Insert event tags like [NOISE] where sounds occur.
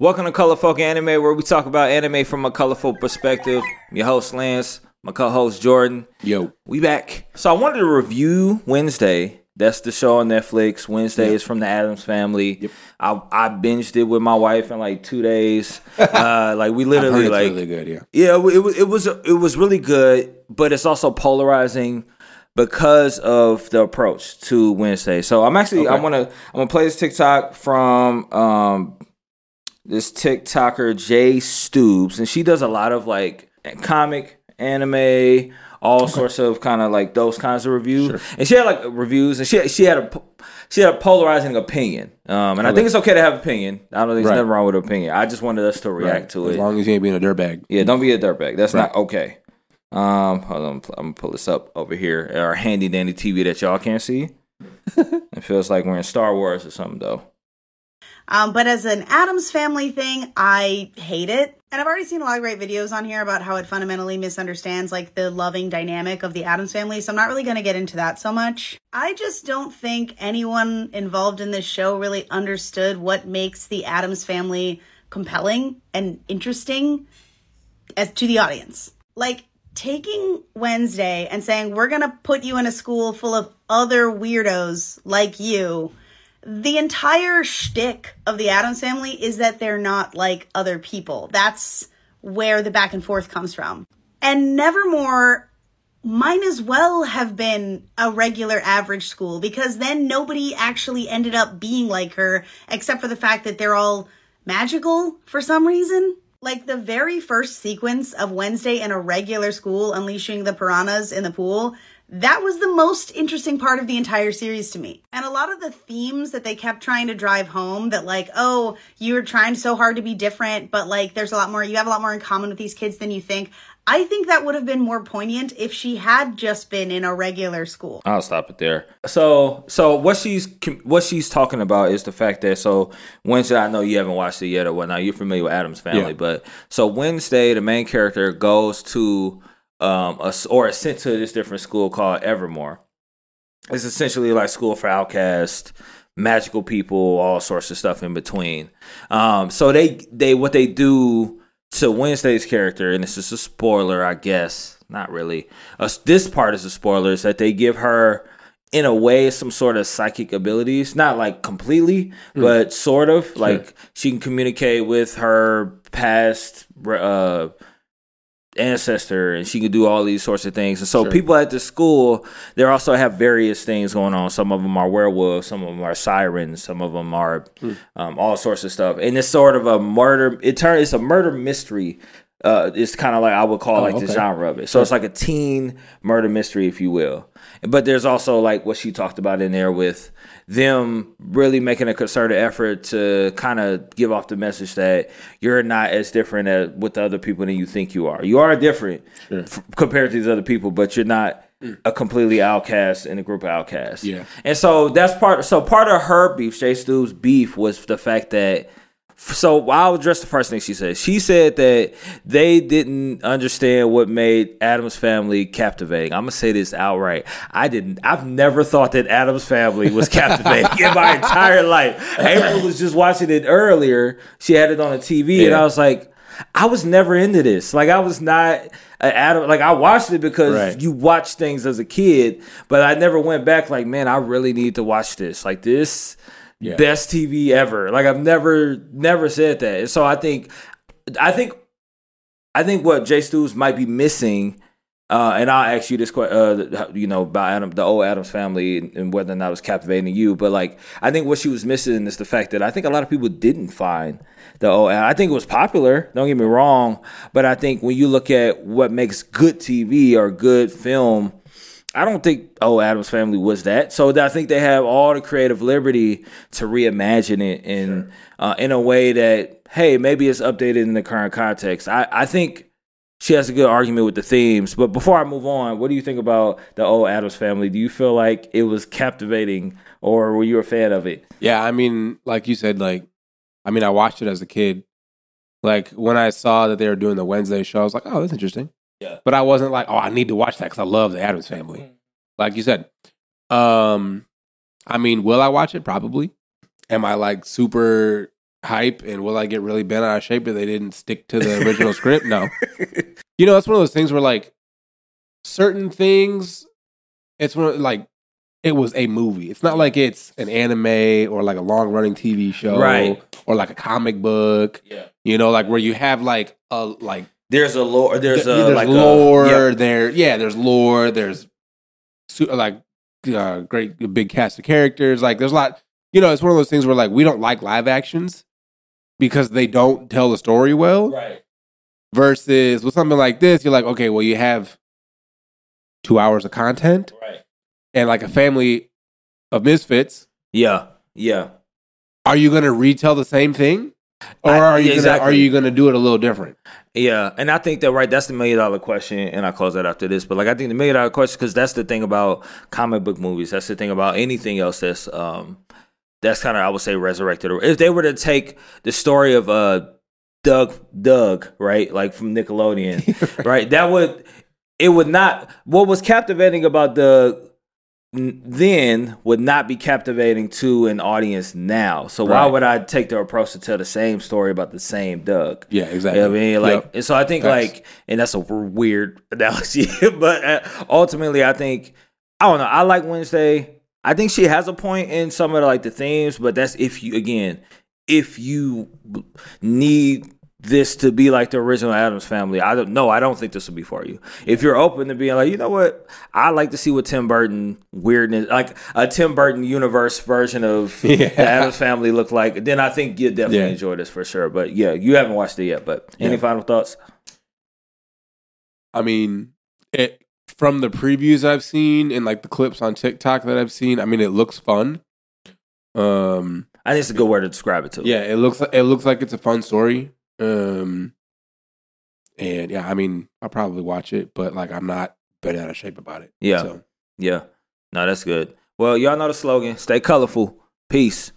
Welcome to Colorful Anime, where we talk about anime from a colorful perspective. I'm your host Lance, my co-host Jordan. Yo, We back. So I wanted to review Wednesday. That's the show on Netflix. Wednesday Yep. is from the Addams Family. Yep. I I binged it with my wife in like two days. [LAUGHS] uh, like we literally like really good. Yeah, yeah, it, wa- it was it was really good, but it's also polarizing because of the approach to Wednesday. So I'm actually I Okay. want to I'm gonna play this TikTok from um this TikToker Jay Stoops, and she does a lot of like comic, anime, all sorts of kind of like those kinds of reviews. Sure. And she had like reviews, and she she had a she had a polarizing opinion. Um, and I Okay. think it's okay to have opinion. I don't think there's Right. nothing wrong with opinion. I just wanted us to react Right. to as it. As long as you ain't being a dirtbag. Yeah, don't be a dirtbag. That's Right. not okay. Um, hold on, I'm gonna pull this up over here. Our handy dandy TV that y'all can't see. [LAUGHS] it feels like we're in Star Wars or something though. Um, but as an Addams family thing, I hate it. And I've already seen a lot of great videos on here about how it fundamentally misunderstands like the loving dynamic of the Addams family. So I'm not really going to get into that so much. I just don't think anyone involved in this show really understood what makes the Addams family compelling and interesting as to the audience. Like taking Wednesday and saying we're going to put you in a school full of other weirdos like you the entire shtick of the Addams family is that they're not like other people. That's where the back and forth comes from. And Nevermore might as well have been a regular average school because then nobody actually ended up being like her except for the fact that they're all magical for some reason. Like the very first sequence of Wednesday in a regular school unleashing the piranhas in the pool, that was the most interesting part of the entire series to me. And a lot of the themes that they kept trying to drive home that like, oh, you're trying so hard to be different, but like there's a lot more, you have a lot more in common with these kids than you think. I think that would have been more poignant if she had just been in a regular school. I'll stop it there. So, so what she's what she's talking about is the fact that so Wednesday. I know you haven't watched it yet or whatnot. You're familiar with Addams family, Yeah. but so Wednesday, the main character goes to um a, or is sent to this different school called Nevermore. It's essentially like school for outcasts, magical people, all sorts of stuff in between. Um, so they they what they do to Wednesday's character, and this is a spoiler, I guess. Not really. Uh, this part is a spoiler. Is that they give her, in a way, some sort of psychic abilities. Not like completely, but sort of. Like she can communicate with her past uh, ancestor, and she can do all these sorts of things. And so Sure. people at the school, they also have various things going on. Some of them are werewolves, some of them are sirens, some of them are um, all sorts of stuff. And it's sort of a murder. It turns it's a murder mystery. Uh, it's kind of like I would call Oh, like the genre of it. So it's like a teen murder mystery, if you will. But there's also like what she talked about in there with them really making a concerted effort to kind of give off the message that you're not as different as, with the other people than you think you are. You are different f- compared to these other people, but you're not a completely outcast in a group of outcasts. Yeah. And so that's part. So part of her beef, Jay Stu's beef, was the fact that. So I'll address the first thing she said. She said that they didn't understand what made Addams family captivating. I'm gonna say this outright. I didn't. I've never thought that Addams family was captivating [LAUGHS] in my entire life. April was just watching it earlier. She had it on the TV, and I was like, I was never into this. Like I was not a Adam. Like I watched it because Right. you watch things as a kid, but I never went back. Like man, I really need to watch this. Like this Yeah. best TV ever. Like I've never never said that. And so I think I think I think what Jay Stews might be missing uh, and I'll ask you this question, uh, you know, about Adam, the old Addams family, and- and whether or not it was captivating you. But like, I think what she was missing is the fact that I think a lot of people didn't find the old. I think it was popular. Don't get me wrong, but I think when you look at what makes good TV or good film, I don't think oh Addams Family was that. So I think they have all the creative liberty to reimagine it in uh, in a way that hey maybe it's updated in the current context. I I think she has a good argument with the themes. But before I move on, what do you think about the old Addams Family? Do you feel like it was captivating, or were you a fan of it? Yeah, I mean, like you said, like, I mean, I watched it as a kid. Like when I saw that they were doing the Wednesday show, I was like, oh, that's interesting. Yeah. But I wasn't like, oh, I need to watch that because I love the Addams Family. Like you said, um, I mean, will I watch it? Probably. Am I like super hype and will I get really bent out of shape if they didn't stick to the original [LAUGHS] script? No. You know, it's one of those things where like certain things, it's one of, like it was a movie. It's not like it's an anime or like a long running TV show, Right. Or like a comic book. Yeah. You know, like where you have like a like There's a lore. There's a there's like lore. A, yeah. There, yeah, there's lore. There's like uh, great big cast of characters. Like there's a lot. You know, it's one of those things where like we don't like live actions because they don't tell the story well. Right. Versus with something like this, you're like, okay, well, you have two hours of content Right. and like a family of misfits. Yeah. Yeah. Are you going to retell the same thing, or I- are you yeah, gonna, are you going to do it a little different? Yeah, and I think that right, that's the million dollar question, and I close that after this. But like, I think the million dollar question because that's the thing about comic book movies. That's the thing about anything else that's um that's kind of I would say resurrected. Or if they were to take the story of uh Doug Doug right, like from Nickelodeon, [LAUGHS] right, that would it would not. What was captivating about the then would not be captivating to an audience now. So why would I take the approach to tell the same story about the same Doug? Yeah, exactly. Yeah, I mean, like, Yep. and so I think, like, and that's a weird [LAUGHS] analogy, [LAUGHS] but uh, ultimately, I think, I don't know. I like Wednesday. I think she has a point in some of the, like the themes, but that's if you again, if you need this to be like the original Addams family, I don't know. I don't think this will be for you. If you're open to being like, you know what, I like to see what Tim Burton weirdness, like a Tim Burton universe version of [LAUGHS] Yeah. the Addams family look like, then I think you'd definitely Yeah. enjoy this for sure. But yeah, you haven't watched it yet. But any Yeah. final thoughts? I mean, it from the previews I've seen and like the clips on TikTok that I've seen. I mean, it looks fun. Um, I think it's a good word to describe it to. yeah, it looks it looks like it's a fun story. Um, and yeah, I mean, I'll probably watch it, but like, I'm not bent out of shape about it. Yeah. So. Yeah. No, that's good. Well, y'all know the slogan. Stay colorful. Peace.